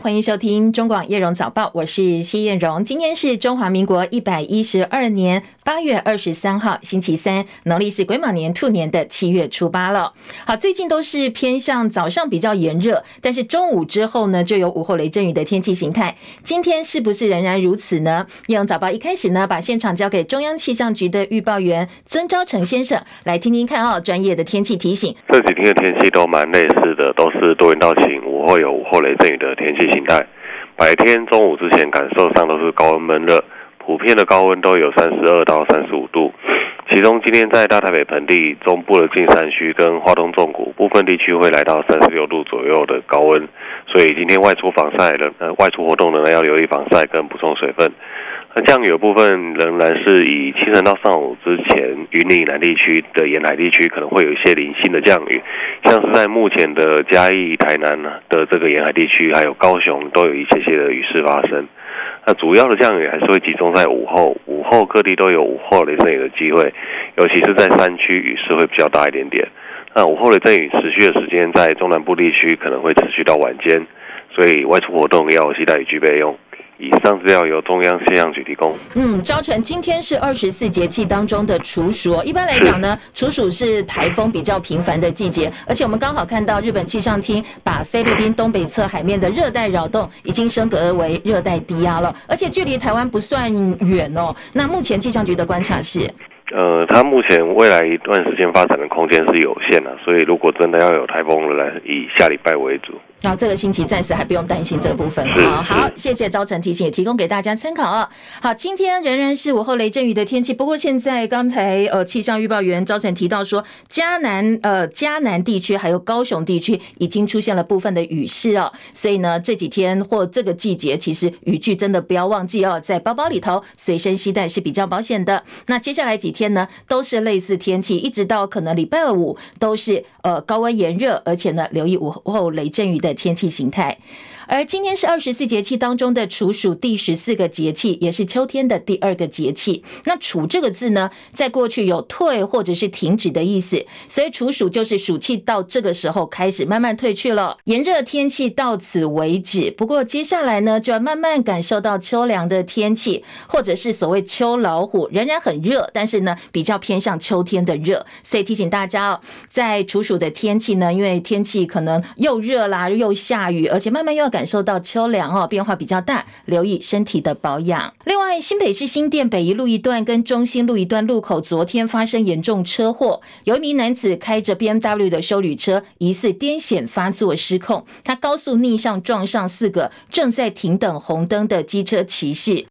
欢迎收听中广叶荣早报，我是谢燕荣。今天是中华民国一百一十二年八月二十三号，星期三，农历是癸卯年兔年的七月初八了。好，最近都是偏向早上比较炎热，但是中午之后呢，就有午后雷阵雨的天气形态。今天是不是仍然如此呢？叶荣早报一开始呢，把现场交给中央气象局的预报员曾昭成先生，来听听看哦，专业的天气提醒。这几天的天气都蛮类似的，都是多云到晴，午后有午后雷阵雨的天气形态。白天中午之前感受上都是高温闷热，普遍的高温都有三十二到三十五度。其中今天在大台北盆地、中部的近山区跟花东纵谷部分地区会来到三十六度左右的高温，所以今天外出防晒的呃外出活动呢，要留意防晒跟补充水分。那降雨的部分仍然是以清晨到上午之前，云林以南地区的沿海地区可能会有一些零星的降雨，像是在目前的嘉义、台南的这个沿海地区，还有高雄都有一些些的雨势发生。那主要的降雨还是会集中在午后，午后各地都有午后雷阵雨的机会，尤其是在山区雨势会比较大一点点。那午后雷阵雨持续的时间在中南部地区可能会持续到晚间，所以外出活动要携带雨具备用。以上资料由中央气象局提供。嗯，昭成，今天是二十四节气当中的处暑。一般来讲呢，处暑是台风比较频繁的季节，而且我们刚好看到日本气象厅把菲律宾东北侧海面的热带扰动已经升格为热带低压了，而且距离台湾不算远哦。那目前气象局的观察是？呃，它目前未来一段时间发展的空间是有限的，所以如果真的要有台风了，来以下礼拜为主。然后这个星期暂时还不用担心这个部分。好，好，谢谢昭晨提醒，也提供给大家参考啊。好，今天仍然是午后雷阵雨的天气，不过现在刚才呃气象预报员昭晨提到说，嘉南呃嘉南地区还有高雄地区已经出现了部分的雨势哦，所以呢这几天或这个季节，其实雨具真的不要忘记哦，在包包里头随身携带是比较保险的。那接下来几天呢都是类似天气，一直到可能礼拜五都是呃高温炎热，而且呢留意午后雷阵雨的。的天气形态。而今天是二十四节气当中的处暑第十四个节气，也是秋天的第二个节气。那“处”这个字呢，在过去有退或者是停止的意思，所以处暑就是暑气到这个时候开始慢慢退去了，炎热天气到此为止。不过接下来呢，就要慢慢感受到秋凉的天气，或者是所谓秋老虎，仍然很热，但是呢，比较偏向秋天的热。所以提醒大家哦，在处暑的天气呢，因为天气可能又热啦，又下雨，而且慢慢又要感。感受到秋凉哦，变化比较大，留意身体的保养。另外，新北市新店北一路一段跟中心路一段路口昨天发生严重车祸，有一名男子开着 BMW 的修旅车，疑似癫痫发作失控，他高速逆向撞上四个正在停等红灯的机车骑士。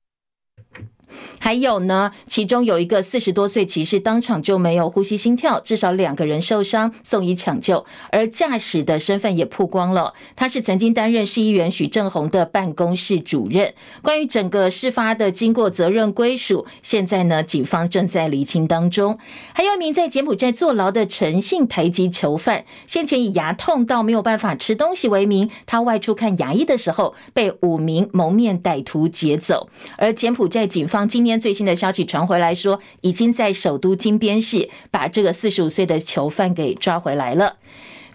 还有呢，其中有一个四十多岁骑士当场就没有呼吸心跳，至少两个人受伤，送医抢救。而驾驶的身份也曝光了，他是曾经担任市议员许正宏的办公室主任。关于整个事发的经过、责任归属，现在呢，警方正在厘清当中。还有一名在柬埔寨坐牢的陈姓台籍囚犯，先前以牙痛到没有办法吃东西为名，他外出看牙医的时候，被五名蒙面歹徒劫走。而柬埔寨警方今今天最新的消息传回来说，已经在首都金边市把这个四十五岁的囚犯给抓回来了。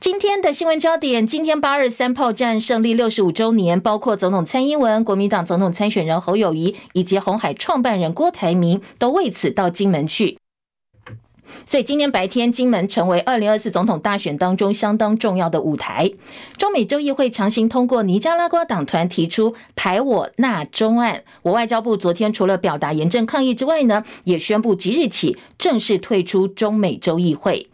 今天的新闻焦点，今天八二三炮战胜利六十五周年，包括总统蔡英文、国民党总统参选人侯友谊以及红海创办人郭台铭都为此到金门去。所以今天白天，金门成为二零二四总统大选当中相当重要的舞台。中美洲议会强行通过尼加拉瓜党团提出排我纳中案。我外交部昨天除了表达严正抗议之外呢，也宣布即日起正式退出中美洲议会。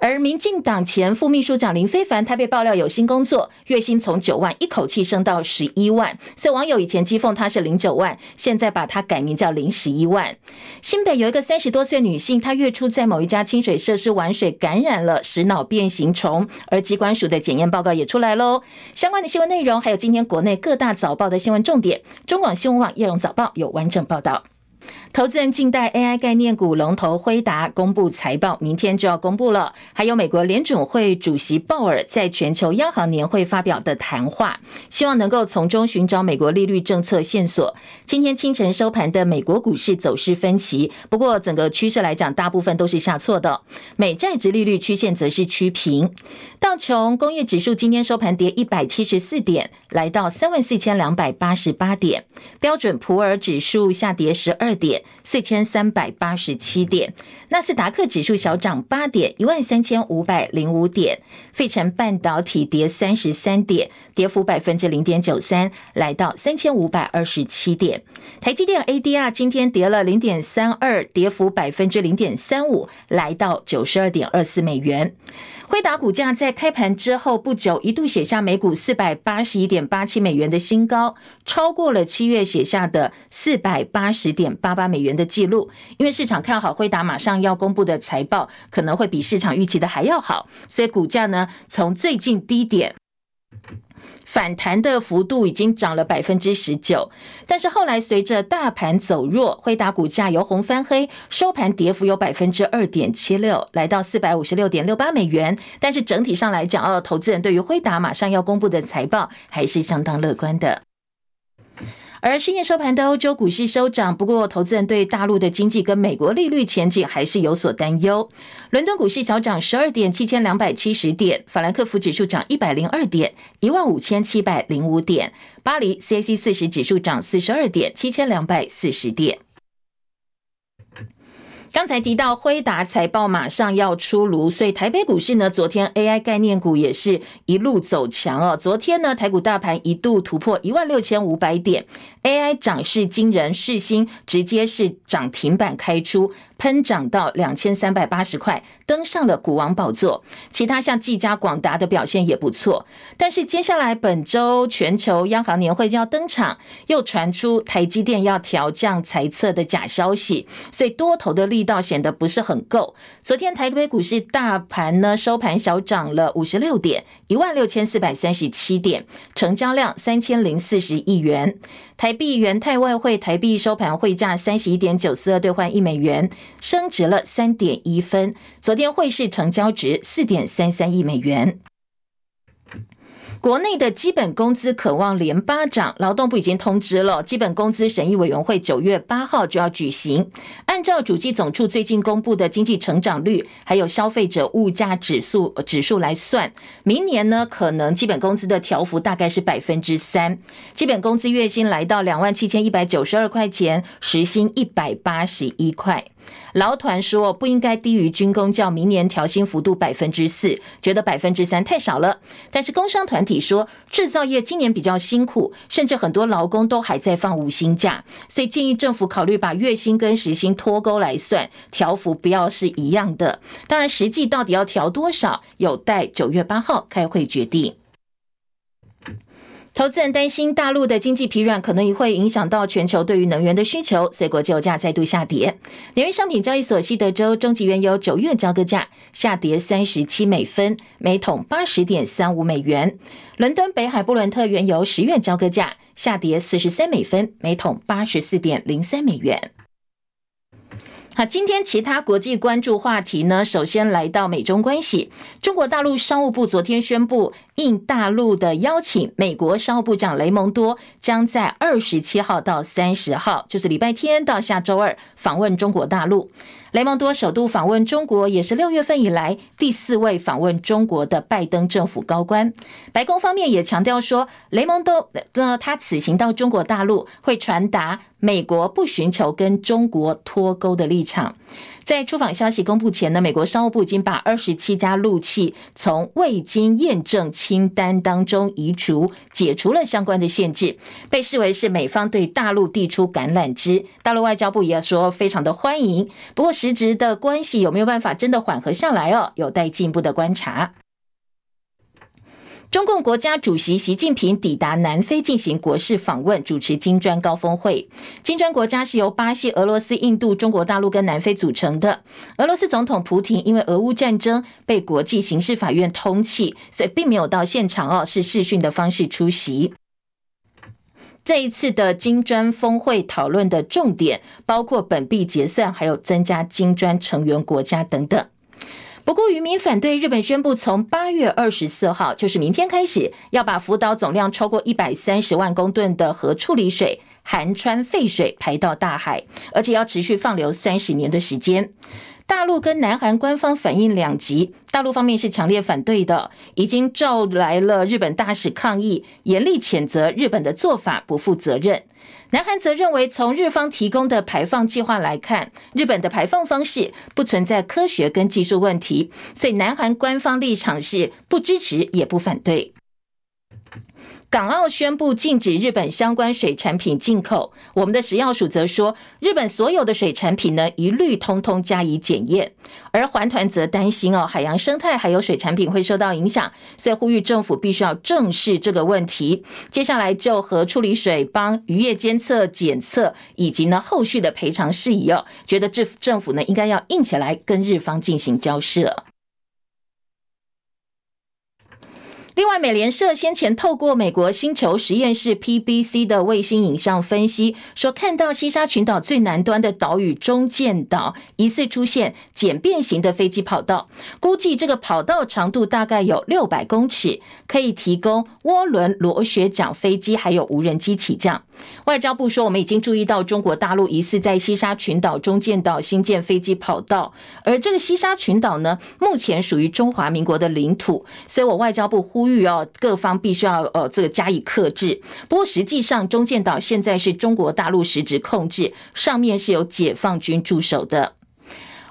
而民进党前副秘书长林飞凡，他被爆料有新工作，月薪从九万一口气升到十一万，所以网友以前讥讽他是零九万，现在把他改名叫零十一万。新北有一个三十多岁女性，她月初在某一家清水设施玩水，感染了食脑变形虫，而机关署的检验报告也出来喽。相关的新闻内容，还有今天国内各大早报的新闻重点，中广新闻网叶荣早报有完整报道。投资人静待 AI 概念股龙头辉达公布财报，明天就要公布了。还有美国联准会主席鲍尔在全球央行年会发表的谈话，希望能够从中寻找美国利率政策线索。今天清晨收盘的美国股市走势分歧，不过整个趋势来讲，大部分都是下挫的。美债殖利率曲线则是趋平。道琼工业指数今天收盘跌一百七十四点，来到三万四千两百八十八点。标准普尔指数下跌十二点。四千三百八十七点，纳斯达克指数小涨八点，一万三千五百零五点。费城半导体跌三十三点，跌幅百分之零点九三，来到三千五百二十七点。台积电 ADR 今天跌了零点三二，跌幅百分之零点三五，来到九十二点二四美元。辉达股价在开盘之后不久，一度写下每股四百八十一点八七美元的新高，超过了七月写下的四百八十点八八美元的记录。因为市场看好辉达马上要公布的财报可能会比市场预期的还要好，所以股价呢从最近低点。反弹的幅度已经涨了百分之十九，但是后来随着大盘走弱，辉达股价由红翻黑，收盘跌幅有百分之二点七六，来到四百五十六点六八美元。但是整体上来讲，哦，投资人对于辉达马上要公布的财报还是相当乐观的。而深夜收盘的欧洲股市收涨，不过投资人对大陆的经济跟美国利率前景还是有所担忧。伦敦股市小涨十二点，七千两百七十点；法兰克福指数涨一百零二点，一万五千七百零五点；巴黎 CAC 四十指数涨四十二点，七千两百四十点。刚才提到辉达财报马上要出炉，所以台北股市呢，昨天 AI 概念股也是一路走强哦。昨天呢，台股大盘一度突破一万六千五百点，AI 涨势惊人，世芯直接是涨停板开出。喷涨到两千三百八十块，登上了股王宝座。其他像技嘉、广达的表现也不错。但是接下来本周全球央行年会要登场，又传出台积电要调降财测的假消息，所以多头的力道显得不是很够。昨天台北股市大盘呢，收盘小涨了五十六点，一万六千四百三十七点，成交量三千零四十亿元。台币元泰外汇台币收盘汇价三十一点九四二兑换一美元，升值了三点一分。昨天汇市成交值四点三三亿美元。国内的基本工资可望连八涨，劳动部已经通知了，基本工资审议委员会九月八号就要举行。按照主计总处最近公布的经济成长率，还有消费者物价指数指数来算，明年呢可能基本工资的调幅大概是百分之三，基本工资月薪来到两万七千一百九十二块钱，时薪一百八十一块。劳团说不应该低于军公教明年调薪幅度百分之四，觉得百分之三太少了。但是工商团体说制造业今年比较辛苦，甚至很多劳工都还在放五薪假，所以建议政府考虑把月薪跟时薪脱钩来算，调幅不要是一样的。当然，实际到底要调多少，有待九月八号开会决定。投资人担心大陆的经济疲软可能也会影响到全球对于能源的需求，所以国际油价再度下跌。纽约商品交易所西德州中级原油九月交割价下跌三十七美分，每桶八十点三五美元。伦敦北海布伦特原油十月交割价下跌四十三美分，每桶八十四点零三美元。好，今天其他国际关注话题呢？首先来到美中关系，中国大陆商务部昨天宣布，应大陆的邀请，美国商务部长雷蒙多将在二十七号到三十号，就是礼拜天到下周二访问中国大陆。雷蒙多首度访问中国，也是六月份以来第四位访问中国的拜登政府高官。白宫方面也强调说，雷蒙多的他此行到中国大陆，会传达美国不寻求跟中国脱钩的立场。在出访消息公布前呢，美国商务部已经把二十七家陆器从未经验证清单当中移除，解除了相关的限制，被视为是美方对大陆递出橄榄枝。大陆外交部也说非常的欢迎，不过实质的关系有没有办法真的缓和下来哦，有待进一步的观察。中共国家主席习近平抵达南非进行国事访问，主持金砖高峰会。金砖国家是由巴西、俄罗斯、印度、中国大陆跟南非组成的。俄罗斯总统普亭因为俄乌战争被国际刑事法院通缉，所以并没有到现场哦，是视讯的方式出席。这一次的金砖峰会讨论的重点包括本币结算，还有增加金砖成员国家等等。不过，渔民反对日本宣布从八月二十四号，就是明天开始，要把福岛总量超过一百三十万公吨的核处理水含氚废水排到大海，而且要持续放流三十年的时间。大陆跟南韩官方反应两极，大陆方面是强烈反对的，已经召来了日本大使抗议，严厉谴责日本的做法不负责任。南韩则认为，从日方提供的排放计划来看，日本的排放方式不存在科学跟技术问题，所以南韩官方立场是不支持也不反对。港澳宣布禁止日本相关水产品进口，我们的食药署则说，日本所有的水产品呢，一律通通加以检验。而环团则担心哦，海洋生态还有水产品会受到影响，所以呼吁政府必须要正视这个问题。接下来就核处理水帮渔业监测检测以及呢后续的赔偿事宜哦，觉得这政府呢应该要硬起来跟日方进行交涉。另外，美联社先前透过美国星球实验室 （PBC） 的卫星影像分析，说看到西沙群岛最南端的岛屿中建岛疑似出现简便型的飞机跑道，估计这个跑道长度大概有六百公尺，可以提供涡轮螺旋桨飞机还有无人机起降。外交部说，我们已经注意到中国大陆疑似在西沙群岛中建岛新建飞机跑道，而这个西沙群岛呢，目前属于中华民国的领土，所以我外交部呼。吁哦，各方必须要呃这个加以克制。不过实际上，中建岛现在是中国大陆实质控制，上面是由解放军驻守的。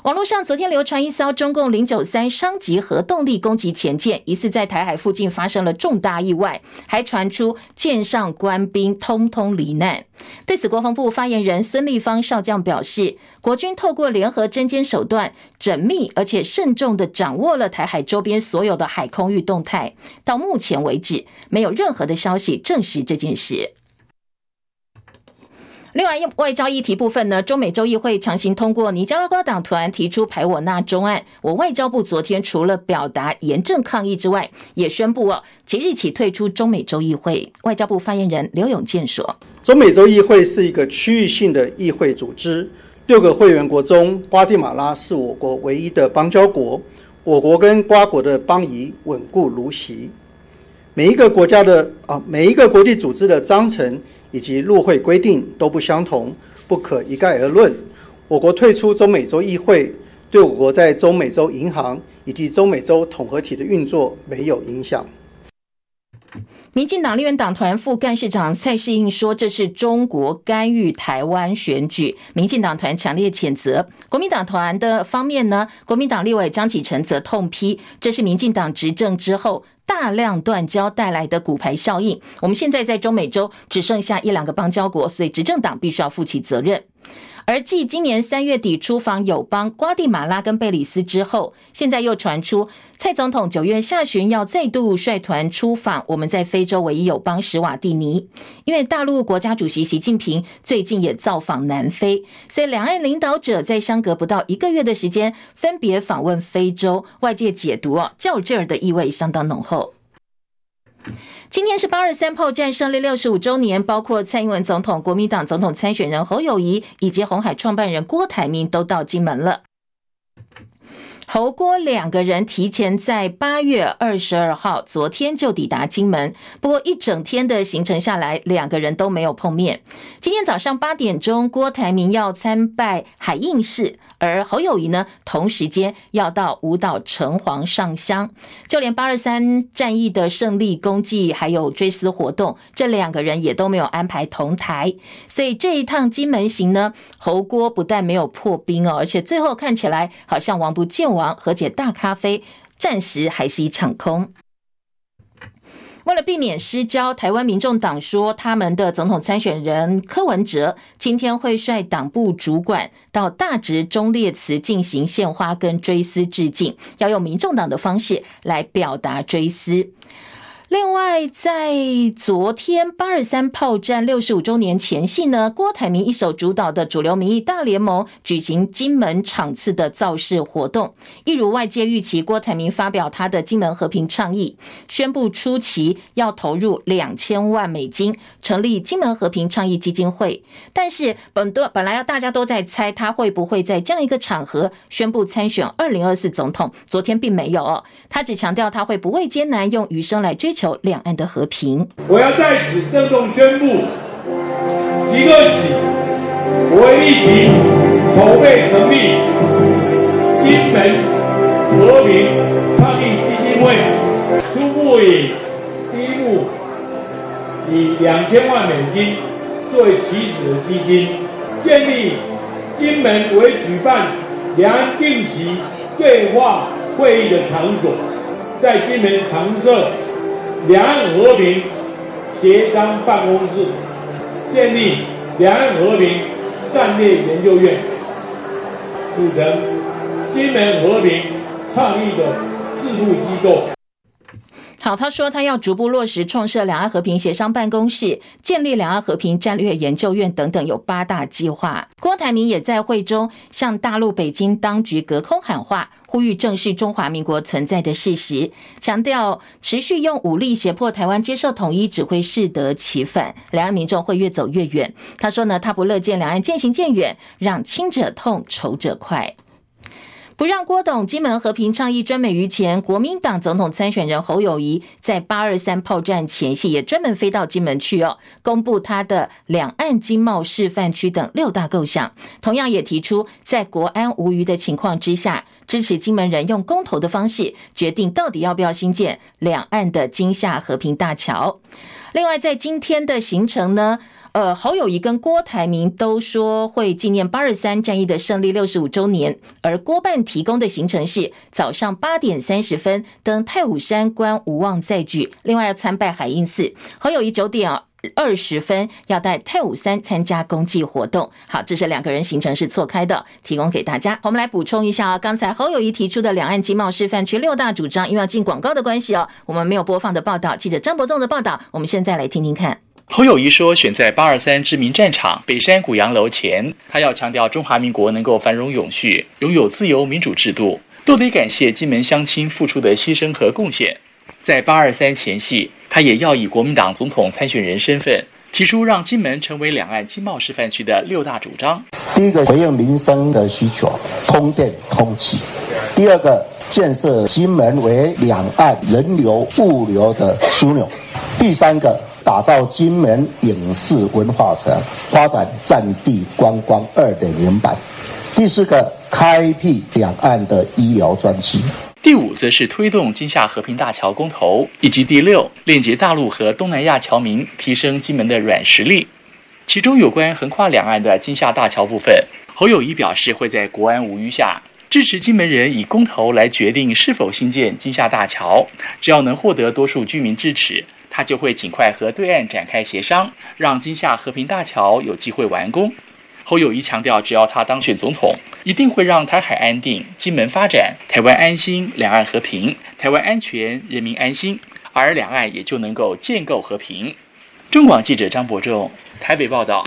网络上昨天流传一艘中共零九三商级核动力攻击潜舰，疑似在台海附近发生了重大意外，还传出舰上官兵通通罹难。对此，国防部发言人孙立方少将表示，国军透过联合侦监手段，缜密而且慎重地掌握了台海周边所有的海空域动态。到目前为止，没有任何的消息证实这件事。另外，外交议题部分呢，中美洲议会强行通过尼加拉瓜党团提出排我纳中案。我外交部昨天除了表达严正抗议之外，也宣布哦，即日起退出中美洲议会。外交部发言人刘永健说：“中美洲议会是一个区域性的议会组织，六个会员国中，瓜地马拉是我国唯一的邦交国。我国跟瓜国的邦谊稳固如昔。每一个国家的啊，每一个国际组织的章程。”以及入会规定都不相同，不可一概而论。我国退出中美洲议会，对我国在中美洲银行以及中美洲统合体的运作没有影响。民进党立院党团副干事长蔡世应说：“这是中国干预台湾选举。”民进党团强烈谴责。国民党团的方面呢？国民党立委江启臣则痛批：“这是民进党执政之后。”大量断交带来的骨牌效应，我们现在在中美洲只剩下一两个邦交国，所以执政党必须要负起责任。而继今年三月底出访友邦瓜地马拉跟贝里斯之后，现在又传出蔡总统九月下旬要再度率团出访我们在非洲唯一友邦史瓦蒂尼。因为大陆国家主席习近平最近也造访南非，所以两岸领导者在相隔不到一个月的时间分别访问非洲，外界解读哦，较劲儿的意味相当浓厚。今天是八二三炮战胜利六十五周年，包括蔡英文总统、国民党总统参选人侯友谊以及鸿海创办人郭台铭都到金门了。侯郭两个人提前在八月二十二号昨天就抵达金门，不过一整天的行程下来，两个人都没有碰面。今天早上八点钟，郭台铭要参拜海印寺。而侯友宜呢，同时间要到武岛城隍上香，就连八二三战役的胜利功绩还有追思活动，这两个人也都没有安排同台，所以这一趟金门行呢，侯郭不但没有破冰哦，而且最后看起来好像王不见王，和解大咖啡暂时还是一场空。为了避免失焦，台湾民众党说，他们的总统参选人柯文哲今天会率党部主管到大直忠烈祠进行献花跟追思致敬，要用民众党的方式来表达追思。另外，在昨天八二三炮战六十五周年前夕呢，郭台铭一手主导的主流民意大联盟举行金门场次的造势活动，一如外界预期，郭台铭发表他的金门和平倡议，宣布初期要投入两千万美金成立金门和平倡议基金会。但是本多本来要大家都在猜他会不会在这样一个场合宣布参选二零二四总统，昨天并没有，哦他只强调他会不畏艰难，用余生来追求两岸的和平。我要在此郑重宣布，即刻起，我会立即筹备成立金门和平倡议基金会，初步以第一步以两千万美金作为起始的基金，建立金门为举办两岸定期对话会议的场所，在金门常设。两岸和平协商办公室，建立两岸和平战略研究院，组成金门和平倡议的制度机构。好，他说他要逐步落实创设两岸和平协商办公室，建立两岸和平战略研究院等等，有八大计划。郭台铭也在会中向大陆北京当局隔空喊话，呼吁正视中华民国存在的事实，强调持续用武力胁迫台湾接受统一只会适得其反，两岸民众会越走越远。他说呢，他不乐见两岸渐行渐远，让亲者痛，仇者快。不让郭董金门和平倡议专美于前，国民党总统参选人侯友宜在八二三炮战前夕也专门飞到金门去哦，公布他的两岸经贸示范区等六大构想，同样也提出在国安无虞的情况之下，支持金门人用公投的方式决定到底要不要兴建两岸的金厦和平大桥。另外，在今天的行程呢，呃，侯友谊跟郭台铭都说会纪念八二三战役的胜利六十五周年，而郭办提供的行程是早上八点三十分登太武山观无妄载具，另外要参拜海印寺。侯友谊九点二十分要带太武山参加公祭活动。好，这是两个人行程是错开的，提供给大家。我们来补充一下啊，刚才侯友谊提出的两岸经贸示范区六大主张，因为要进广告的关系哦，我们没有播放的报道。记者张伯仲的报道，我们现在来听听看。侯友谊说，选在八二三知名战场北山古洋楼前，他要强调中华民国能够繁荣永续，拥有自由民主制度，都得感谢金门乡亲付出的牺牲和贡献。在八二三前夕，他也要以国民党总统参选人身份，提出让金门成为两岸经贸示范区的六大主张。第一个，回应民生的需求，通电通气；第二个，建设金门为两岸人流物流的枢纽；第三个。打造金门影视文化城，发展战地观光二点零版。第四个，开辟两岸的医疗专区。第五，则是推动金厦和平大桥公投，以及第六，链接大陆和东南亚侨民，提升金门的软实力。其中有关横跨两岸的金厦大桥部分，侯友宜表示会在国安无虞下，支持金门人以公投来决定是否兴建金厦大桥，只要能获得多数居民支持。他就会尽快和对岸展开协商，让金厦和平大桥有机会完工。侯友谊强调，只要他当选总统，一定会让台海安定、金门发展、台湾安心、两岸和平、台湾安全、人民安心，而两岸也就能够建构和平。中广记者张博仲台北报道。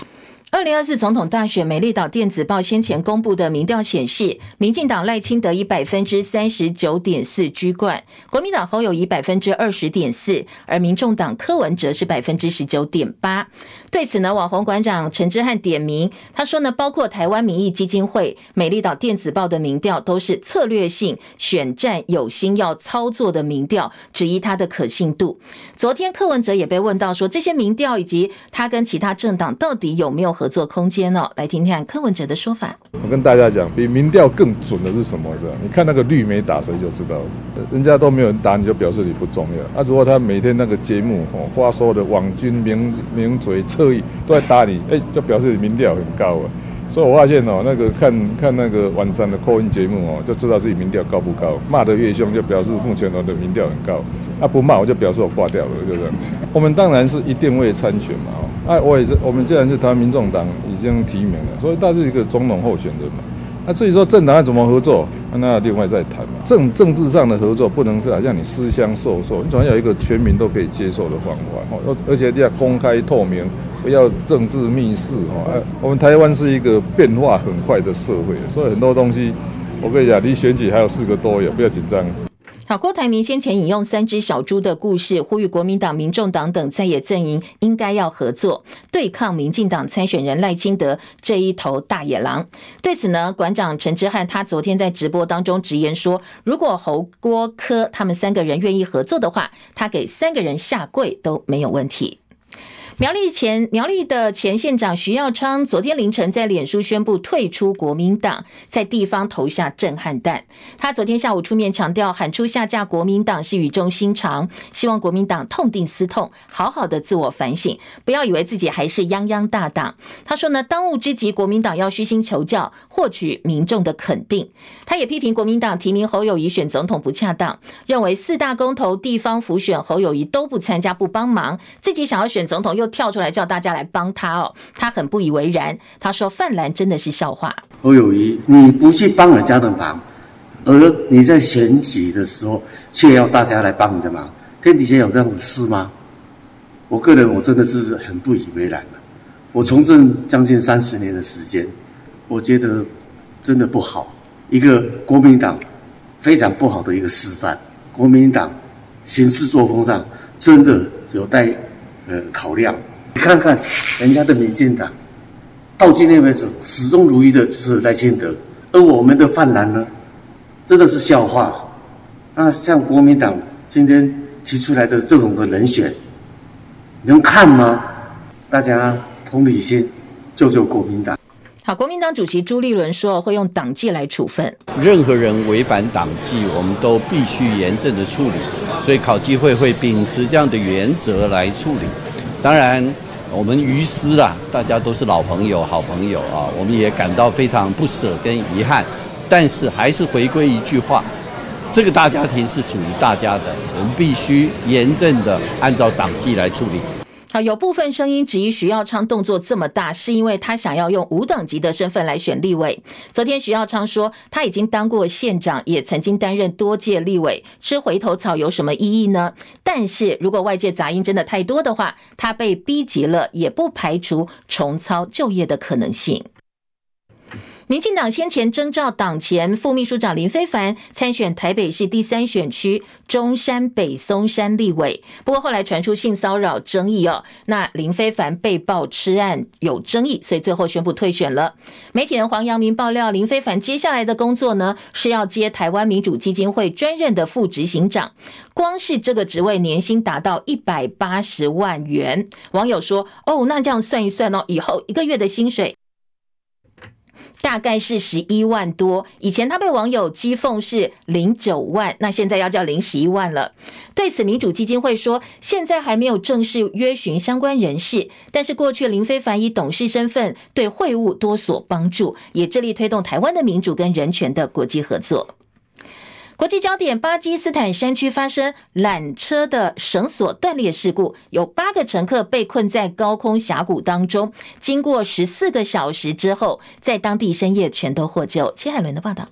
二零二四总统大选，美丽岛电子报先前公布的民调显示，民进党赖清德以百分之三十九点四居冠，国民党侯友以百分之二十点四，而民众党柯文哲是百分之十九点八。对此呢，网红馆长陈之汉点名，他说呢，包括台湾民意基金会、美丽岛电子报的民调都是策略性选战、有心要操作的民调，质疑他的可信度。昨天柯文哲也被问到说，这些民调以及他跟其他政党到底有没有合作空间哦？来听听柯文哲的说法。我跟大家讲，比民调更准的是什么？是吧？你看那个绿媒打谁就知道了，人家都没有人打你就表示你不重要。啊，如果他每天那个节目哦，花所有的网军名名嘴侧翼都在打你，哎，就表示你民调很高啊。所以我发现哦，那个看看那个晚上的 call in 节目哦，就知道自己民调高不高。骂得越凶，就表示目前我的民调很高。啊，不骂我就表示我挂掉了，就这样？我们当然是一定会参选嘛，哦，啊，我也是，我们既然是台湾民众党已经提名了，所以他是一个总统候选人嘛。那至于说政党要怎么合作，那另外再谈嘛。政政治上的合作不能是好像你私相授受，你总要有一个全民都可以接受的方法，哦，而且要公开透明，不要政治密室，哦。我们台湾是一个变化很快的社会，所以很多东西，我跟你讲，离选举还有四个多月，不要紧张。好，郭台铭先前引用三只小猪的故事，呼吁国民党、民众党等在野阵营应该要合作，对抗民进党参选人赖清德这一头大野狼。对此呢，馆长陈之汉他昨天在直播当中直言说，如果侯郭柯他们三个人愿意合作的话，他给三个人下跪都没有问题。苗栗前苗栗的前县长徐耀昌昨天凌晨在脸书宣布退出国民党，在地方投下震撼弹。他昨天下午出面强调，喊出下架国民党是语重心长，希望国民党痛定思痛，好好的自我反省，不要以为自己还是泱泱大党。他说呢，当务之急，国民党要虚心求教，获取民众的肯定。他也批评国民党提名侯友谊选总统不恰当，认为四大公投地方辅选侯友谊都不参加不帮忙，自己想要选总统又。跳出来叫大家来帮他哦，他很不以为然。他说：“泛蓝真的是笑话。”侯友宜，你不去帮人家的忙，而你在选举的时候却要大家来帮你的忙，天底下有这样的事吗？我个人我真的是很不以为然。我从政将近三十年的时间，我觉得真的不好。一个国民党非常不好的一个示范，国民党行事作风上真的有待。呃，考量，你看看人家的民进党，到今天为止始终如一的就是赖清德，而我们的泛蓝呢，真的是笑话。那像国民党今天提出来的这种的人选，能看吗？大家同理心，救救国民党。好，国民党主席朱立伦说会用党纪来处分任何人违反党纪，我们都必须严正的处理。所以考纪会会秉持这样的原则来处理。当然，我们于私啦，大家都是老朋友、好朋友啊，我们也感到非常不舍跟遗憾。但是还是回归一句话：这个大家庭是属于大家的，我们必须严正的按照党纪来处理。好，有部分声音质疑徐耀昌动作这么大，是因为他想要用五等级的身份来选立委。昨天徐耀昌说，他已经当过县长，也曾经担任多届立委，吃回头草有什么意义呢？但是如果外界杂音真的太多的话，他被逼急了，也不排除重操旧业的可能性。民进党先前征召党前副秘书长林非凡参选台北市第三选区中山北松山立委，不过后来传出性骚扰争议哦，那林非凡被曝吃案有争议，所以最后宣布退选了。媒体人黄阳明爆料，林非凡接下来的工作呢是要接台湾民主基金会专任的副执行长，光是这个职位年薪达到一百八十万元。网友说：“哦，那这样算一算哦，以后一个月的薪水。”大概是十一万多，以前他被网友讥讽是零九万，那现在要叫零十一万了。对此，民主基金会说，现在还没有正式约询相关人士，但是过去林非凡以董事身份对会务多所帮助，也致力推动台湾的民主跟人权的国际合作。国际焦点：巴基斯坦山区发生缆车的绳索断裂事故，有八个乘客被困在高空峡谷当中，经过十四个小时之后，在当地深夜全都获救。齐海伦的报道。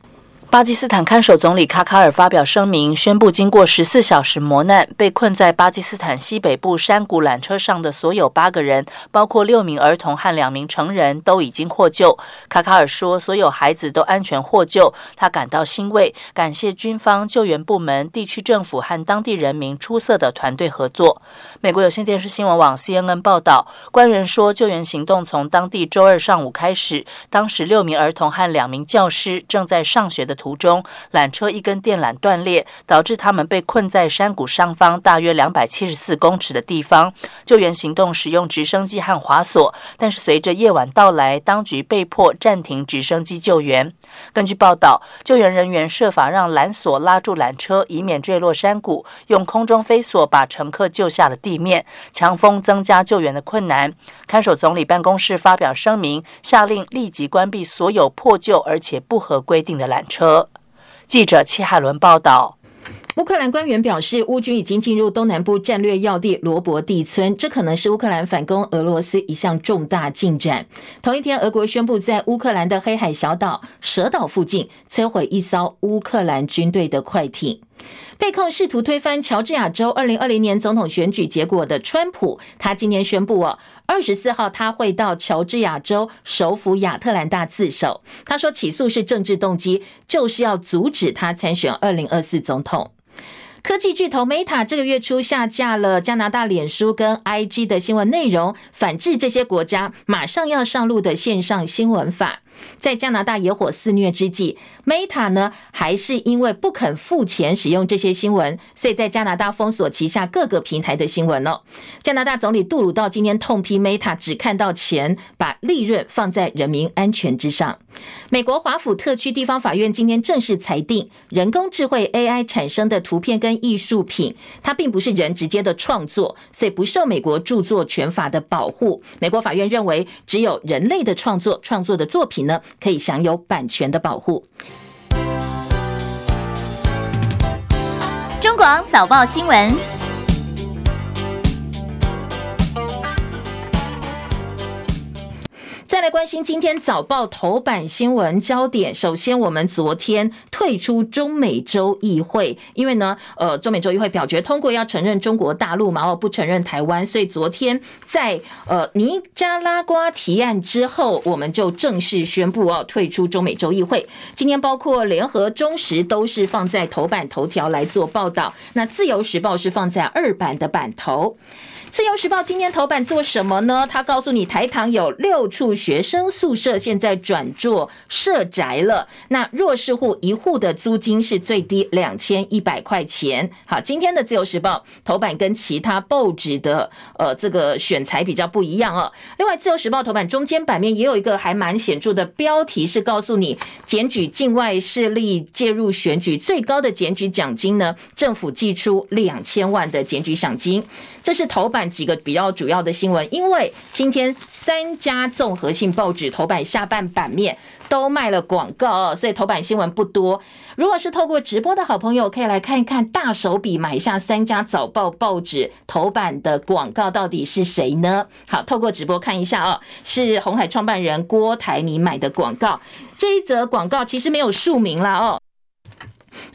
巴基斯坦看守总理卡卡尔发表声明，宣布经过十四小时磨难，被困在巴基斯坦西北部山谷缆车上的所有八个人，包括六名儿童和两名成人，都已经获救。卡卡尔说，所有孩子都安全获救，他感到欣慰，感谢军方、救援部门、地区政府和当地人民出色的团队合作。美国有线电视新闻网 CNN 报道，官员说，救援行动从当地周二上午开始，当时六名儿童和两名教师正在上学的。途中，缆车一根电缆断裂，导致他们被困在山谷上方大约两百七十四公尺的地方。救援行动使用直升机和滑索，但是随着夜晚到来，当局被迫暂停直升机救援。根据报道，救援人员设法让缆索拉住缆车，以免坠落山谷；用空中飞索把乘客救下了地面。强风增加救援的困难。看守总理办公室发表声明，下令立即关闭所有破旧而且不合规定的缆车。记者戚海伦报道。乌克兰官员表示，乌军已经进入东南部战略要地罗伯蒂村，这可能是乌克兰反攻俄罗斯一项重大进展。同一天，俄国宣布在乌克兰的黑海小岛蛇岛附近摧毁一艘乌克兰军队的快艇。被控试图推翻乔治亚州二零二零年总统选举结果的川普，他今天宣布哦，二十四号他会到乔治亚州首府亚特兰大自首。他说，起诉是政治动机，就是要阻止他参选二零二四总统。科技巨头 Meta 这个月初下架了加拿大脸书跟 IG 的新闻内容，反制这些国家马上要上路的线上新闻法。在加拿大野火肆虐之际，Meta 呢还是因为不肯付钱使用这些新闻，所以在加拿大封锁旗下各个平台的新闻哦。加拿大总理杜鲁道今天痛批 Meta 只看到钱，把利润放在人民安全之上。美国华府特区地方法院今天正式裁定，人工智慧 AI 产生的图片跟艺术品，它并不是人直接的创作，所以不受美国著作权法的保护。美国法院认为，只有人类的创作创作的作品呢，可以享有版权的保护。中广早报新闻。再来关心今天早报头版新闻焦点。首先，我们昨天退出中美洲议会，因为呢，呃，中美洲议会表决通过要承认中国大陆嘛，哦，不承认台湾，所以昨天在呃尼加拉瓜提案之后，我们就正式宣布哦退出中美洲议会。今天包括联合、中时都是放在头版头条来做报道，那自由时报是放在二版的版头。自由时报今天头版做什么呢？他告诉你，台糖有六处学生宿舍现在转做社宅了。那弱势户一户的租金是最低两千一百块钱。好，今天的自由时报头版跟其他报纸的呃这个选材比较不一样哦。另外，自由时报头版中间版面也有一个还蛮显著的标题，是告诉你检举境外势力介入选举最高的检举奖金呢，政府寄出两千万的检举奖金。这是头版几个比较主要的新闻，因为今天三家综合性报纸头版下半版面都卖了广告哦，所以头版新闻不多。如果是透过直播的好朋友，可以来看一看，大手笔买下三家早报报纸头版的广告到底是谁呢？好，透过直播看一下哦，是红海创办人郭台铭买的广告。这一则广告其实没有署名啦哦。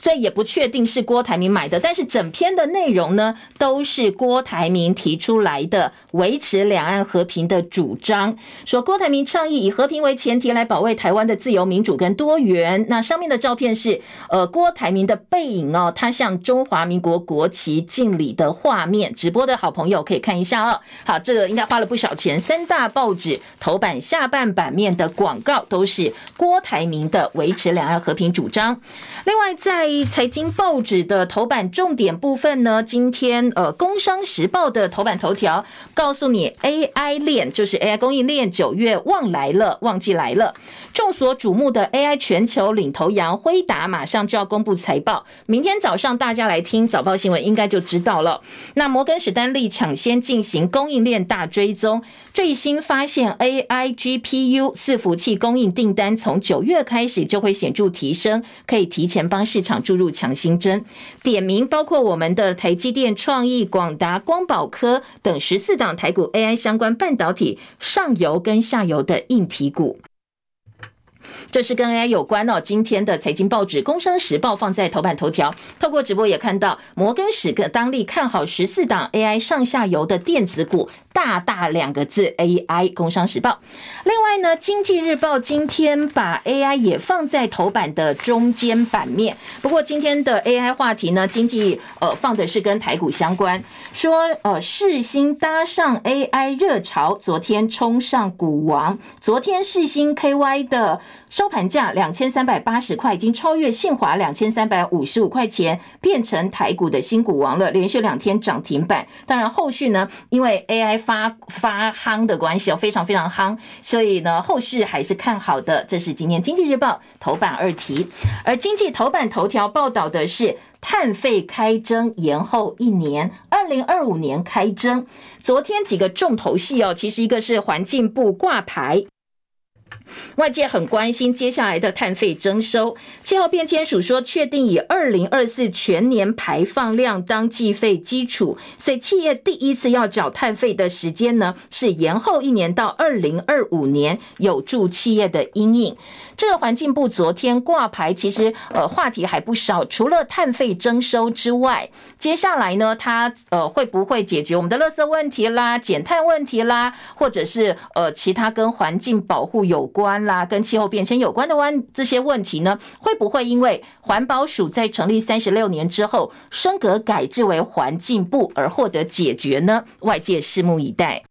所以也不确定是郭台铭买的，但是整篇的内容呢，都是郭台铭提出来的维持两岸和平的主张。说郭台铭倡议以和平为前提来保卫台湾的自由民主跟多元。那上面的照片是呃郭台铭的背影哦，他向中华民国国旗敬礼的画面。直播的好朋友可以看一下哦。好，这个应该花了不少钱。三大报纸头版下半版面的广告都是郭台铭的维持两岸和平主张。另外在财经报纸的头版重点部分呢，今天呃，《工商时报》的头版头条告诉你，AI 链就是 AI 供应链，九月旺来了，旺季来了。众所瞩目的 AI 全球领头羊辉达马上就要公布财报，明天早上大家来听早报新闻应该就知道了。那摩根史丹利抢先进行供应链大追踪，最新发现 AI GPU 伺服器供应订单从九月开始就会显著提升，可以提前帮市场。注入强心针，点名包括我们的台积电、创意、广达、光宝科等十四档台股 AI 相关半导体上游跟下游的硬体股。这是跟 AI 有关哦。今天的财经报纸《工商时报》放在头版头条，透过直播也看到摩根史克当利看好十四档 AI 上下游的电子股。大大两个字 AI，工商时报。另外呢，经济日报今天把 AI 也放在头版的中间版面。不过今天的 AI 话题呢，经济呃放的是跟台股相关，说呃世芯搭上 AI 热潮，昨天冲上股王。昨天世芯 KY 的收盘价两千三百八十块，已经超越信华两千三百五十五块钱，变成台股的新股王了，连续两天涨停板。当然后续呢，因为 AI 发发夯的关系哦，非常非常夯，所以呢，后续还是看好的。这是今天经济日报头版二题，而经济头版头条报道的是碳费开征延后一年，二零二五年开征。昨天几个重头戏哦，其实一个是环境部挂牌。外界很关心接下来的碳费征收。气候变迁署说，确定以二零二四全年排放量当计费基础，所以企业第一次要缴碳费的时间呢，是延后一年到二零二五年，有助企业的阴影。这个环境部昨天挂牌，其实呃话题还不少。除了碳费征收之外，接下来呢，它呃会不会解决我们的垃圾问题啦、减碳问题啦，或者是呃其他跟环境保护有有关啦、跟气候变迁有关的问这些问题呢？会不会因为环保署在成立三十六年之后升格改制为环境部而获得解决呢？外界拭目以待。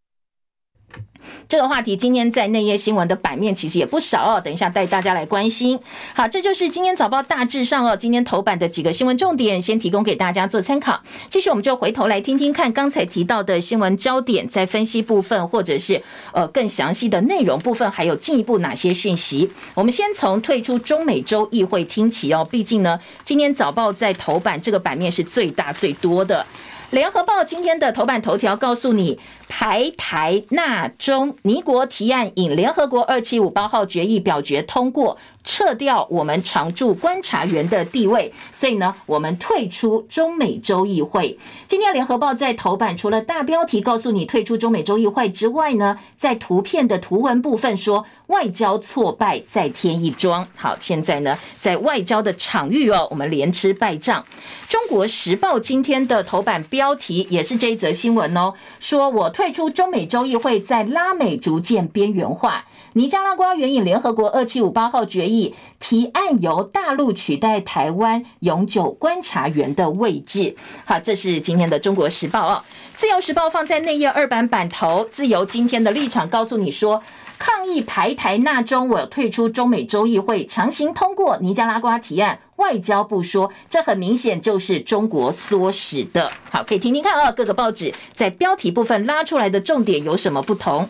这个话题今天在内页新闻的版面其实也不少哦，等一下带大家来关心。好，这就是今天早报大致上哦，今天头版的几个新闻重点，先提供给大家做参考。继续，我们就回头来听听看刚才提到的新闻焦点，在分析部分或者是呃更详细的内容部分，还有进一步哪些讯息？我们先从退出中美洲议会听起哦，毕竟呢，今天早报在头版这个版面是最大最多的。联合报今天的头版头条告诉你，排台纳中，尼国提案引联合国二七五八号决议表决通过。撤掉我们常驻观察员的地位，所以呢，我们退出中美洲议会。今天联合报在头版除了大标题告诉你退出中美洲议会之外呢，在图片的图文部分说外交挫败再添一桩。好，现在呢，在外交的场域哦，我们连吃败仗。中国时报今天的头版标题也是这一则新闻哦，说我退退出中美洲议会，在拉美逐渐边缘化。尼加拉瓜援引联合国二七五八号决议提案，由大陆取代台湾永久观察员的位置。好，这是今天的中国时报哦。自由时报放在内页二版版头，自由今天的立场告诉你说，抗议排台纳中，我退出中美洲议会，强行通过尼加拉瓜提案。外交部说，这很明显就是中国唆使的。好，可以听听看啊，各个报纸在标题部分拉出来的重点有什么不同？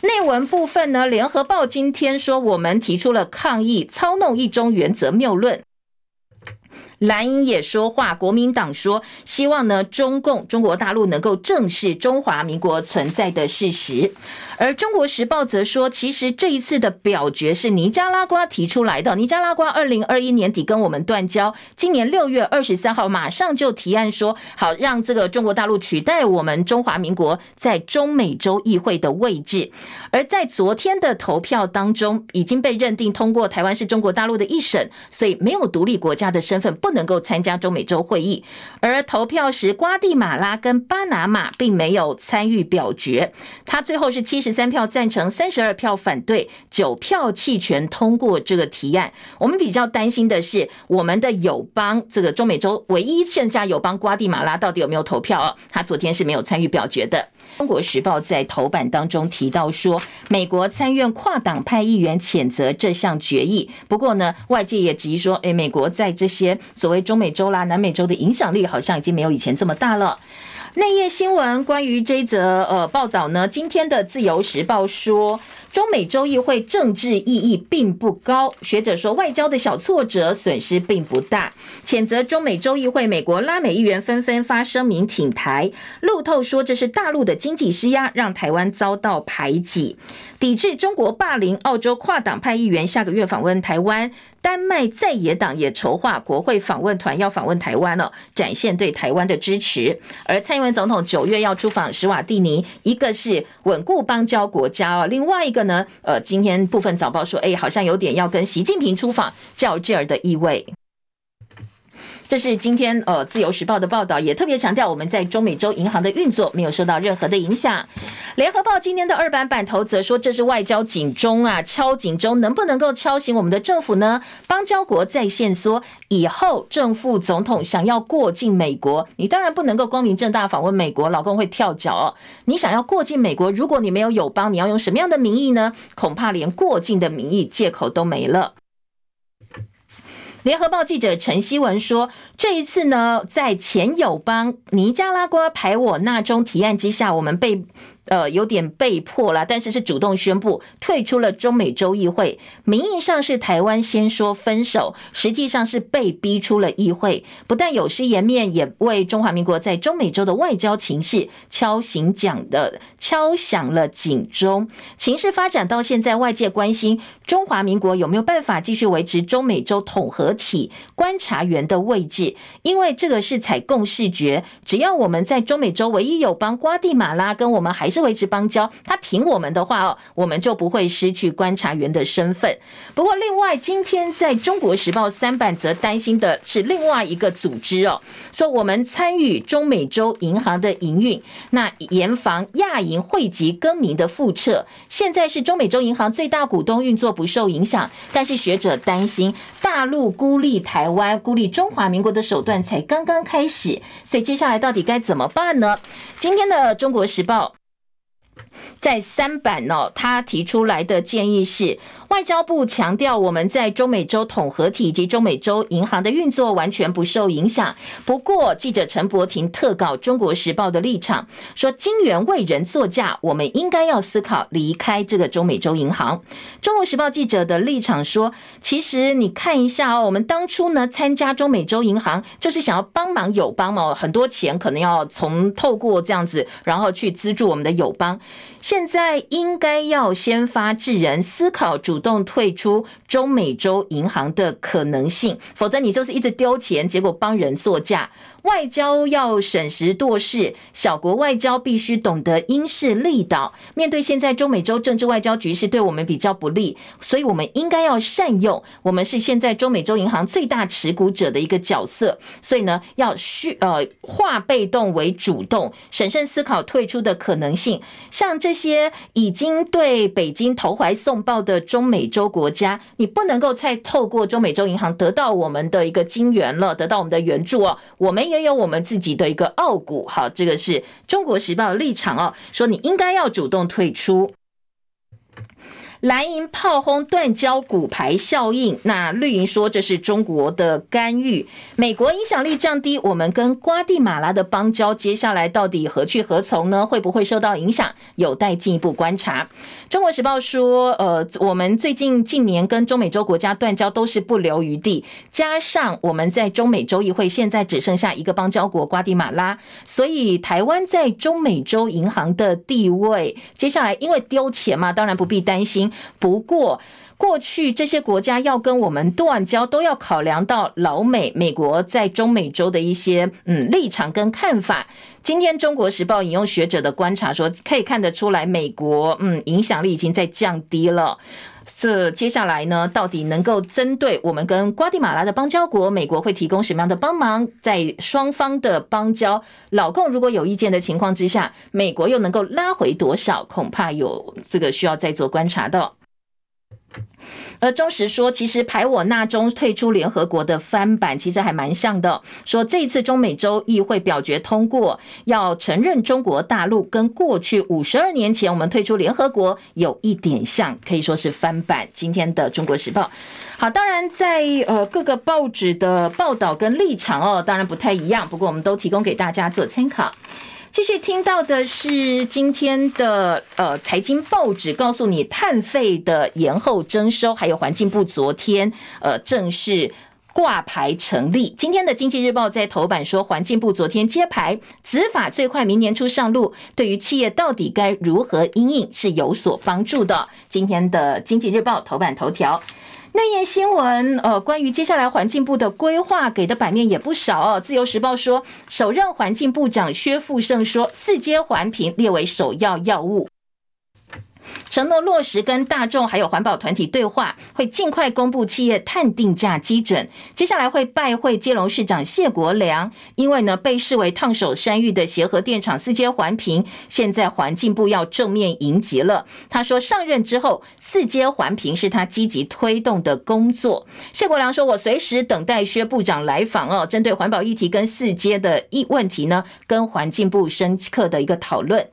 内文部分呢？联合报今天说，我们提出了抗议，操弄一中原则谬论。蓝营也说话，国民党说，希望呢，中共中国大陆能够正视中华民国存在的事实。而中国时报则说，其实这一次的表决是尼加拉瓜提出来的。尼加拉瓜二零二一年底跟我们断交，今年六月二十三号马上就提案说，好让这个中国大陆取代我们中华民国在中美洲议会的位置。而在昨天的投票当中，已经被认定通过，台湾是中国大陆的一省，所以没有独立国家的身份，不能够参加中美洲会议。而投票时，瓜地马拉跟巴拿马并没有参与表决，他最后是七十。三票赞成，三十二票反对，九票弃权通过这个提案。我们比较担心的是，我们的友邦这个中美洲唯一剩下友邦瓜地马拉到底有没有投票哦？他昨天是没有参与表决的。中国时报在头版当中提到说，美国参院跨党派议员谴责这项决议。不过呢，外界也质疑说，诶，美国在这些所谓中美洲啦、南美洲的影响力好像已经没有以前这么大了。内页新闻关于这则呃报道呢，今天的自由时报说，中美洲议会政治意义并不高，学者说外交的小挫折损失并不大，谴责中美洲议会，美国拉美议员纷纷发声明挺台。路透说这是大陆的经济施压，让台湾遭到排挤，抵制中国霸凌。澳洲跨党派议员下个月访问台湾。丹麦在野党也筹划国会访问团要访问台湾了，展现对台湾的支持。而蔡英文总统九月要出访史瓦蒂尼，一个是稳固邦交国家哦，另外一个呢，呃，今天部分早报说，哎，好像有点要跟习近平出访较劲儿的意味。这是今天呃《自由时报》的报道，也特别强调我们在中美洲银行的运作没有受到任何的影响。联合报今天的二版版头则说，这是外交警钟啊，敲警钟，能不能够敲醒我们的政府呢？邦交国在线说，以后正副总统想要过境美国，你当然不能够光明正大访问美国，老公会跳脚哦。你想要过境美国，如果你没有友邦，你要用什么样的名义呢？恐怕连过境的名义借口都没了。联合报记者陈希文说：“这一次呢，在前友邦尼加拉瓜排我纳中提案之下，我们被呃有点被迫啦，但是是主动宣布退出了中美洲议会。名义上是台湾先说分手，实际上是被逼出了议会。不但有失颜面，也为中华民国在中美洲的外交情势敲醒讲的敲响了警钟。情势发展到现在，外界关心中华民国有没有办法继续维持中美洲统合体观察员的位置，因为这个是采共视觉，只要我们在中美洲唯一友邦瓜地马拉跟我们还是维持邦交，他挺我们的话哦，我们就不会失去观察员的身份。不过，另外今天在中国时报三版则担心的是另外一个组织哦，说我们参与中美洲银行的营运，那严防亚银汇集更名的覆辙。现在是中美洲银行最大股东运作不受影响，但是学者担心大陆孤立台湾、孤立中华民国的手段才刚刚开始，所以接下来到底该怎么办呢？今天的中国时报。在三版哦，他提出来的建议是，外交部强调我们在中美洲统合体以及中美洲银行的运作完全不受影响。不过，记者陈柏廷特稿《中国时报》的立场说，金援为人作嫁，我们应该要思考离开这个中美洲银行。《中国时报》记者的立场说，其实你看一下哦，我们当初呢参加中美洲银行，就是想要帮忙友邦嘛，很多钱可能要从透过这样子，然后去资助我们的友邦。现在应该要先发制人，思考主动退出中美洲银行的可能性，否则你就是一直丢钱，结果帮人作假。外交要审时度势，小国外交必须懂得因势利导。面对现在中美洲政治外交局势对我们比较不利，所以我们应该要善用。我们是现在中美洲银行最大持股者的一个角色，所以呢，要需呃化被动为主动，审慎思考退出的可能性。像这些已经对北京投怀送抱的中美洲国家，你不能够再透过中美洲银行得到我们的一个金援了，得到我们的援助哦，我们。也有我们自己的一个傲骨，好，这个是中国时报的立场哦，说你应该要主动退出。蓝营炮轰断交骨牌效应，那绿营说这是中国的干预，美国影响力降低，我们跟瓜地马拉的邦交接下来到底何去何从呢？会不会受到影响？有待进一步观察。中国时报说，呃，我们最近近年跟中美洲国家断交都是不留余地，加上我们在中美洲议会现在只剩下一个邦交国瓜地马拉，所以台湾在中美洲银行的地位，接下来因为丢钱嘛，当然不必担心。不过，过去这些国家要跟我们断交，都要考量到老美、美国在中美洲的一些嗯立场跟看法。今天《中国时报》引用学者的观察说，可以看得出来，美国嗯影响力已经在降低了。这接下来呢，到底能够针对我们跟瓜地马拉的邦交国，美国会提供什么样的帮忙？在双方的邦交老共如果有意见的情况之下，美国又能够拉回多少？恐怕有这个需要再做观察的。而中时说，其实排我纳中退出联合国的翻版其实还蛮像的。说这一次中美洲议会表决通过，要承认中国大陆跟过去五十二年前我们退出联合国有一点像，可以说是翻版。今天的中国时报，好，当然在呃各个报纸的报道跟立场哦，当然不太一样，不过我们都提供给大家做参考。继续听到的是今天的呃财经报纸告诉你碳费的延后征收，还有环境部昨天呃正式挂牌成立。今天的经济日报在头版说，环境部昨天揭牌，子法最快明年初上路，对于企业到底该如何应应是有所帮助的。今天的经济日报头版头条。内页新闻，呃，关于接下来环境部的规划，给的版面也不少哦。自由时报说，首任环境部长薛富盛说，四阶环评列为首要要务。承诺落实跟大众还有环保团体对话，会尽快公布企业碳定价基准。接下来会拜会基隆市长谢国梁，因为呢被视为烫手山芋的协和电厂四阶环评，现在环境部要正面迎击了。他说上任之后，四阶环评是他积极推动的工作。谢国梁说：“我随时等待薛部长来访哦，针对环保议题跟四阶的议问题呢，跟环境部深刻的一个讨论。”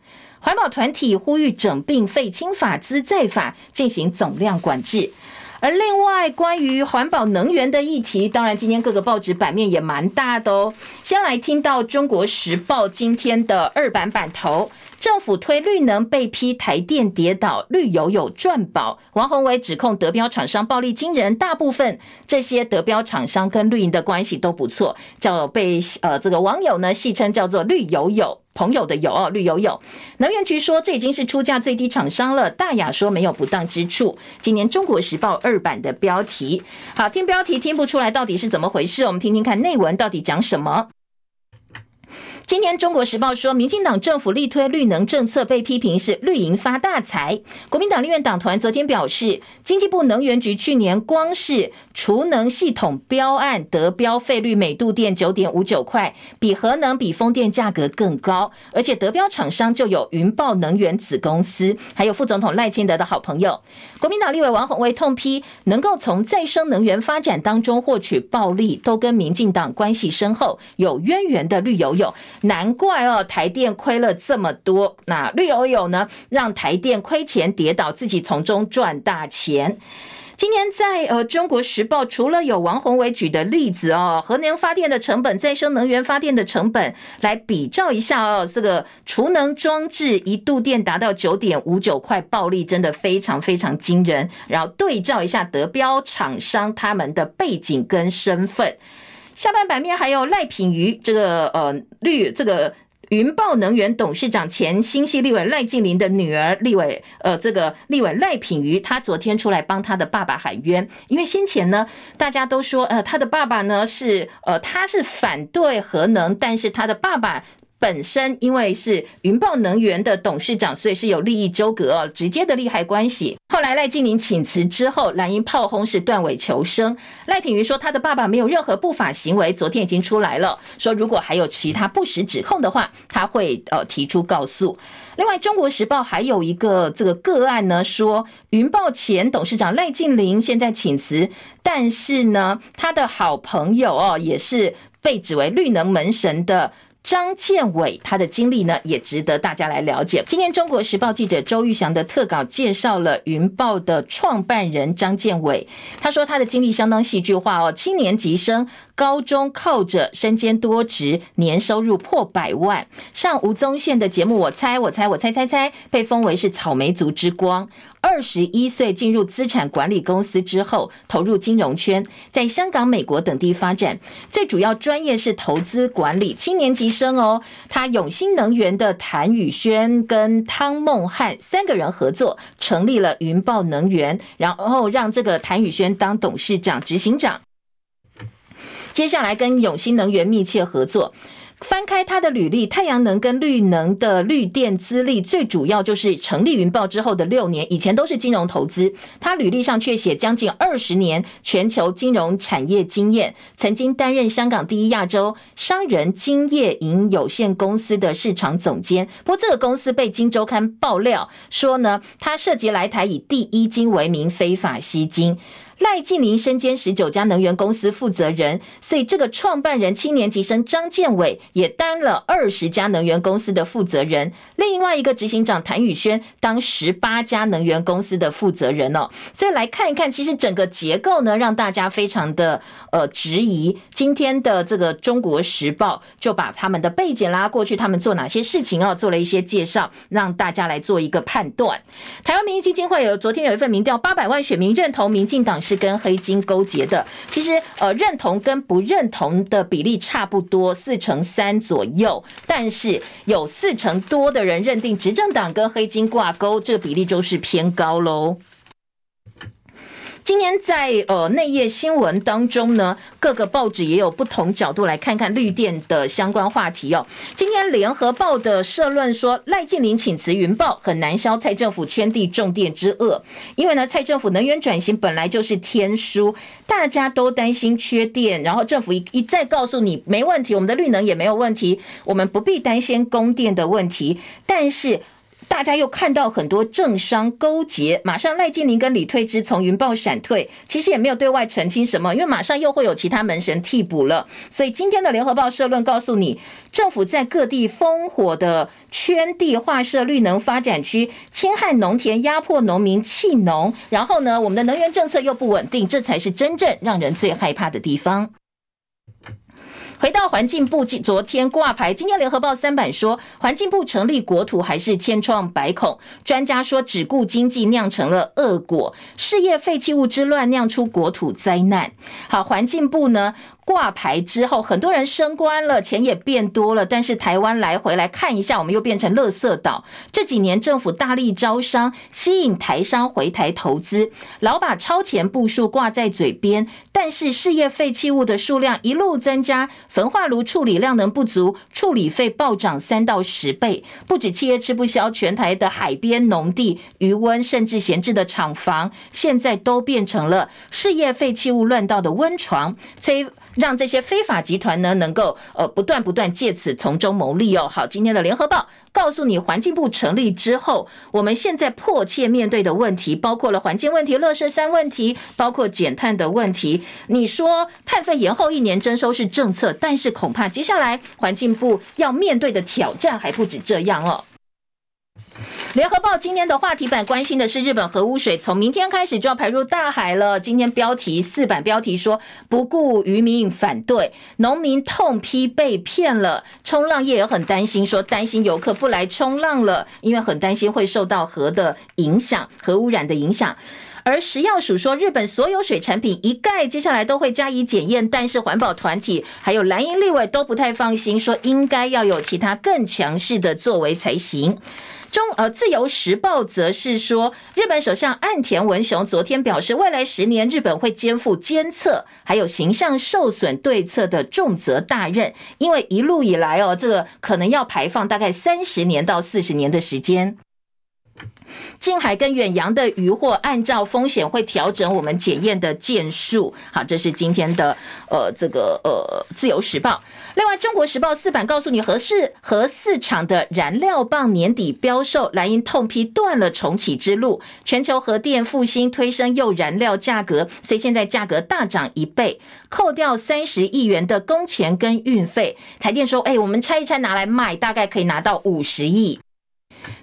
环保团体呼吁整并废清法资再法进行总量管制。而另外关于环保能源的议题，当然今天各个报纸版面也蛮大的哦。先来听到《中国时报》今天的二版版头。政府推绿能被批台电跌倒，绿油油赚饱。王鸿薇指控德标厂商暴利惊人，大部分这些德标厂商跟绿营的关系都不错，叫被呃这个网友呢戏称叫做绿油油朋友的友哦，绿油油。能源局说这已经是出价最低厂商了，大雅说没有不当之处。今年中国时报二版的标题，好，听标题听不出来到底是怎么回事，我们听听看内文到底讲什么。今年《中国时报》说，民进党政府力推绿能政策被批评是绿营发大财。国民党立院党团昨天表示，经济部能源局去年光是储能系统标案得标费率每度电九点五九块，比核能、比风电价格更高，而且得标厂商就有云豹能源子公司，还有副总统赖清德的好朋友。国民党立委王宏威痛批，能够从再生能源发展当中获取暴利，都跟民进党关系深厚、有渊源的绿油油。难怪哦，台电亏了这么多，那绿油油呢，让台电亏钱跌倒，自己从中赚大钱。今年在呃《中国时报》，除了有王鸿薇举的例子哦，核能发电的成本、再生能源发电的成本来比照一下哦，这个储能装置一度电达到九点五九块，暴利真的非常非常惊人。然后对照一下德标厂商他们的背景跟身份。下半版面还有赖品瑜这个呃绿这个云豹能源董事长前新系立委赖静林的女儿立委呃这个立委赖品瑜，她昨天出来帮她的爸爸喊冤，因为先前呢大家都说呃她的爸爸呢是呃他是反对核能，但是她的爸爸。本身因为是云豹能源的董事长，所以是有利益纠葛哦，直接的利害关系。后来赖净麟请辞之后，蓝营炮轰是断尾求生。赖品妤说他的爸爸没有任何不法行为，昨天已经出来了，说如果还有其他不实指控的话，他会呃提出告诉。另外，《中国时报》还有一个这个个案呢，说云豹前董事长赖净麟现在请辞，但是呢，他的好朋友哦，也是被指为绿能门神的。张建伟，他的经历呢，也值得大家来了解。今天《中国时报》记者周玉祥的特稿介绍了云豹的创办人张建伟，他说他的经历相当戏剧化哦，七年级生。高中靠着身兼多职，年收入破百万，上吴宗宪的节目，我猜我猜我猜猜猜，被封为是草莓族之光。二十一岁进入资产管理公司之后，投入金融圈，在香港、美国等地发展，最主要专业是投资管理。七年级生哦，他永兴能源的谭宇轩跟汤梦汉三个人合作，成立了云豹能源，然后让这个谭宇轩当董事长、执行长。接下来跟永兴能源密切合作，翻开他的履历，太阳能跟绿能的绿电资历，最主要就是成立云豹之后的六年，以前都是金融投资。他履历上却写将近二十年全球金融产业经验，曾经担任香港第一亚洲商人金业营有限公司的市场总监。不过这个公司被《金周刊》爆料说呢，他涉及来台以第一金为名非法吸金。赖净麟身兼十九家能源公司负责人，所以这个创办人青年级生张建伟也担了二十家能源公司的负责人。另外一个执行长谭宇轩当十八家能源公司的负责人哦。所以来看一看，其实整个结构呢，让大家非常的呃质疑。今天的这个《中国时报》就把他们的背景啦，过去他们做哪些事情哦，做了一些介绍，让大家来做一个判断。台湾民意基金会有昨天有一份民调，八百万选民认同民进党。是跟黑金勾结的，其实呃认同跟不认同的比例差不多，四成三左右，但是有四成多的人认定执政党跟黑金挂钩，这个比例就是偏高喽。今年在呃内页新闻当中呢，各个报纸也有不同角度来看看绿电的相关话题哦。今天联合报的社论说，赖净麟请辞云豹，很难消蔡政府圈地种电之恶。因为呢，蔡政府能源转型本来就是天书，大家都担心缺电，然后政府一一再告诉你没问题，我们的绿能也没有问题，我们不必担心供电的问题，但是。大家又看到很多政商勾结，马上赖建霖跟李退之从云豹闪退，其实也没有对外澄清什么，因为马上又会有其他门神替补了。所以今天的联合报社论告诉你，政府在各地烽火的圈地划设绿能发展区，侵害农田，压迫农民弃农，然后呢，我们的能源政策又不稳定，这才是真正让人最害怕的地方。回到环境部，今昨天挂牌，今天联合报三版说，环境部成立国土还是千疮百孔。专家说，只顾经济酿成了恶果，事业废弃物之乱酿出国土灾难。好，环境部呢？挂牌之后，很多人升官了，钱也变多了。但是台湾来回来看一下，我们又变成垃圾岛。这几年政府大力招商，吸引台商回台投资，老把超前部署挂在嘴边。但是事业废弃物的数量一路增加，焚化炉处理量能不足，处理费暴涨三到十倍。不止企业吃不消，全台的海边农地、余温，甚至闲置的厂房，现在都变成了事业废弃物乱倒的温床。催。让这些非法集团呢，能够呃不断不断借此从中牟利哦。好，今天的联合报告诉你，环境部成立之后，我们现在迫切面对的问题，包括了环境问题、垃圾山问题，包括减碳的问题。你说碳费延后一年征收是政策，但是恐怕接下来环境部要面对的挑战还不止这样哦。联合报今天的话题版关心的是日本核污水从明天开始就要排入大海了。今天标题四版标题说不顾渔民反对，农民痛批被骗了。冲浪业也很担心，说担心游客不来冲浪了，因为很担心会受到核的影响、核污染的影响。而食药署说，日本所有水产品一概接下来都会加以检验，但是环保团体还有蓝营立委都不太放心，说应该要有其他更强势的作为才行。中呃，《自由时报》则是说，日本首相岸田文雄昨天表示，未来十年日本会肩负监测还有形象受损对策的重责大任，因为一路以来哦，这个可能要排放大概三十年到四十年的时间。近海跟远洋的渔获，按照风险会调整我们检验的件数。好，这是今天的呃这个呃《自由时报》。另外，《中国时报》四版告诉你，核四核四厂的燃料棒年底标售，蓝营痛批断了重启之路。全球核电复兴推升铀燃料价格，所以现在价格大涨一倍，扣掉三十亿元的工钱跟运费，台电说：“哎，我们拆一拆拿来卖，大概可以拿到五十亿。”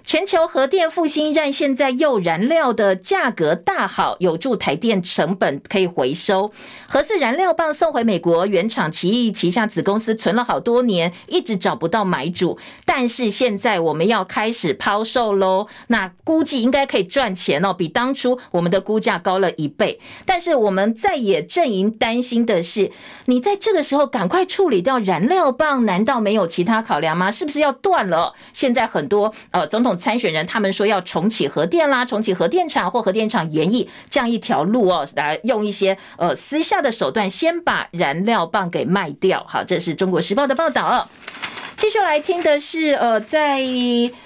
全球核电复兴让现在铀燃料的价格大好，有助台电成本可以回收。核四燃料棒送回美国原厂奇异旗下子公司，存了好多年，一直找不到买主。但是现在我们要开始抛售喽，那估计应该可以赚钱哦，比当初我们的估价高了一倍。但是我们在野阵营担心的是，你在这个时候赶快处理掉燃料棒，难道没有其他考量吗？是不是要断了？现在很多呃总统。参选人他们说要重启核电啦，重启核电厂或核电厂延役这样一条路哦，来用一些呃私下的手段先把燃料棒给卖掉。好，这是中国时报的报道。继续来听的是，呃，在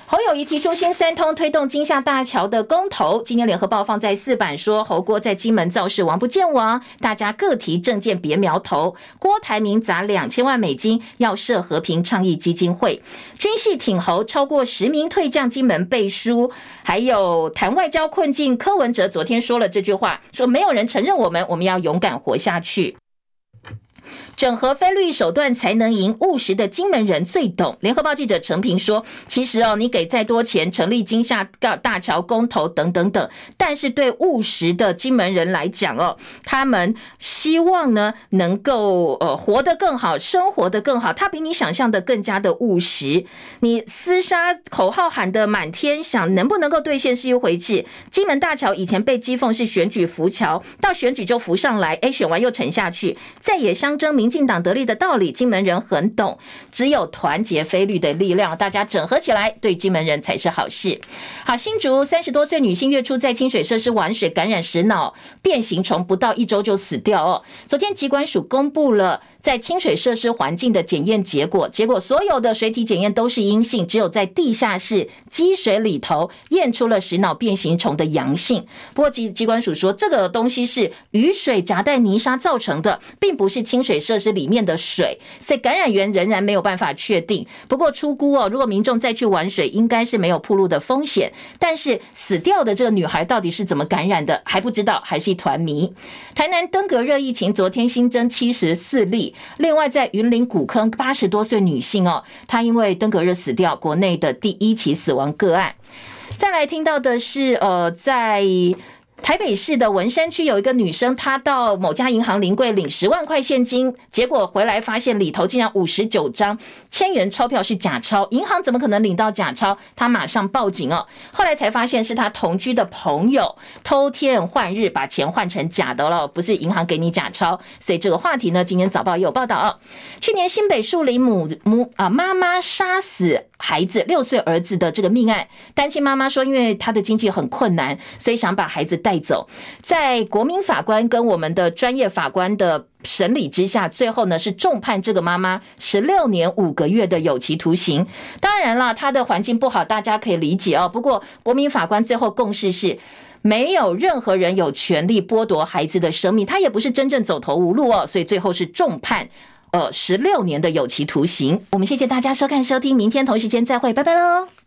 侯友宜提出新三通推动金厦大桥的公投，今天联合报放在四版说，侯郭在金门造势王不见王，大家各提政见别苗头。郭台铭砸两千万美金要设和平倡议基金会，军系挺侯超过十名退将金门背书，还有谈外交困境。柯文哲昨天说了这句话，说没有人承认我们，我们要勇敢活下去。整合非律手段才能赢，务实的金门人最懂。联合报记者陈平说：“其实哦，你给再多钱，成立金厦大大桥公投等等等，但是对务实的金门人来讲哦，他们希望呢能够呃活得更好，生活得更好。他比你想象的更加的务实。你厮杀口号喊得满天响，能不能够兑现是一回事。金门大桥以前被讥讽是选举浮桥，到选举就浮上来，哎，选完又沉下去，再也相争民。”进党得利的道理，金门人很懂。只有团结非绿的力量，大家整合起来，对金门人才是好事。好，新竹三十多岁女性月初在清水设施玩水，感染食脑变形虫，不到一周就死掉哦。昨天疾管署公布了。在清水设施环境的检验结果，结果所有的水体检验都是阴性，只有在地下室积水里头验出了食脑变形虫的阳性。不过，疾疾管署说，这个东西是雨水夹带泥沙造成的，并不是清水。设是里面的水，所以感染源仍然没有办法确定。不过出估哦，如果民众再去玩水，应该是没有铺路的风险。但是死掉的这个女孩到底是怎么感染的，还不知道，还是一团谜。台南登革热疫情昨天新增七十四例，另外在云林古坑八十多岁女性哦，她因为登革热死掉，国内的第一起死亡个案。再来听到的是，呃，在。台北市的文山区有一个女生，她到某家银行临柜领十万块现金，结果回来发现里头竟然五十九张千元钞票是假钞，银行怎么可能领到假钞？她马上报警哦，后来才发现是她同居的朋友偷天换日把钱换成假的了，不是银行给你假钞。所以这个话题呢，今天早报也有报道哦。去年新北树林母母啊妈妈杀死孩子六岁儿子的这个命案，单亲妈妈说，因为她的经济很困难，所以想把孩子带。走，在国民法官跟我们的专业法官的审理之下，最后呢是重判这个妈妈十六年五个月的有期徒刑。当然了，她的环境不好，大家可以理解哦。不过国民法官最后共识是，没有任何人有权利剥夺孩子的生命，他也不是真正走投无路哦，所以最后是重判，呃，十六年的有期徒刑。我们谢谢大家收看收听，明天同时间再会，拜拜喽。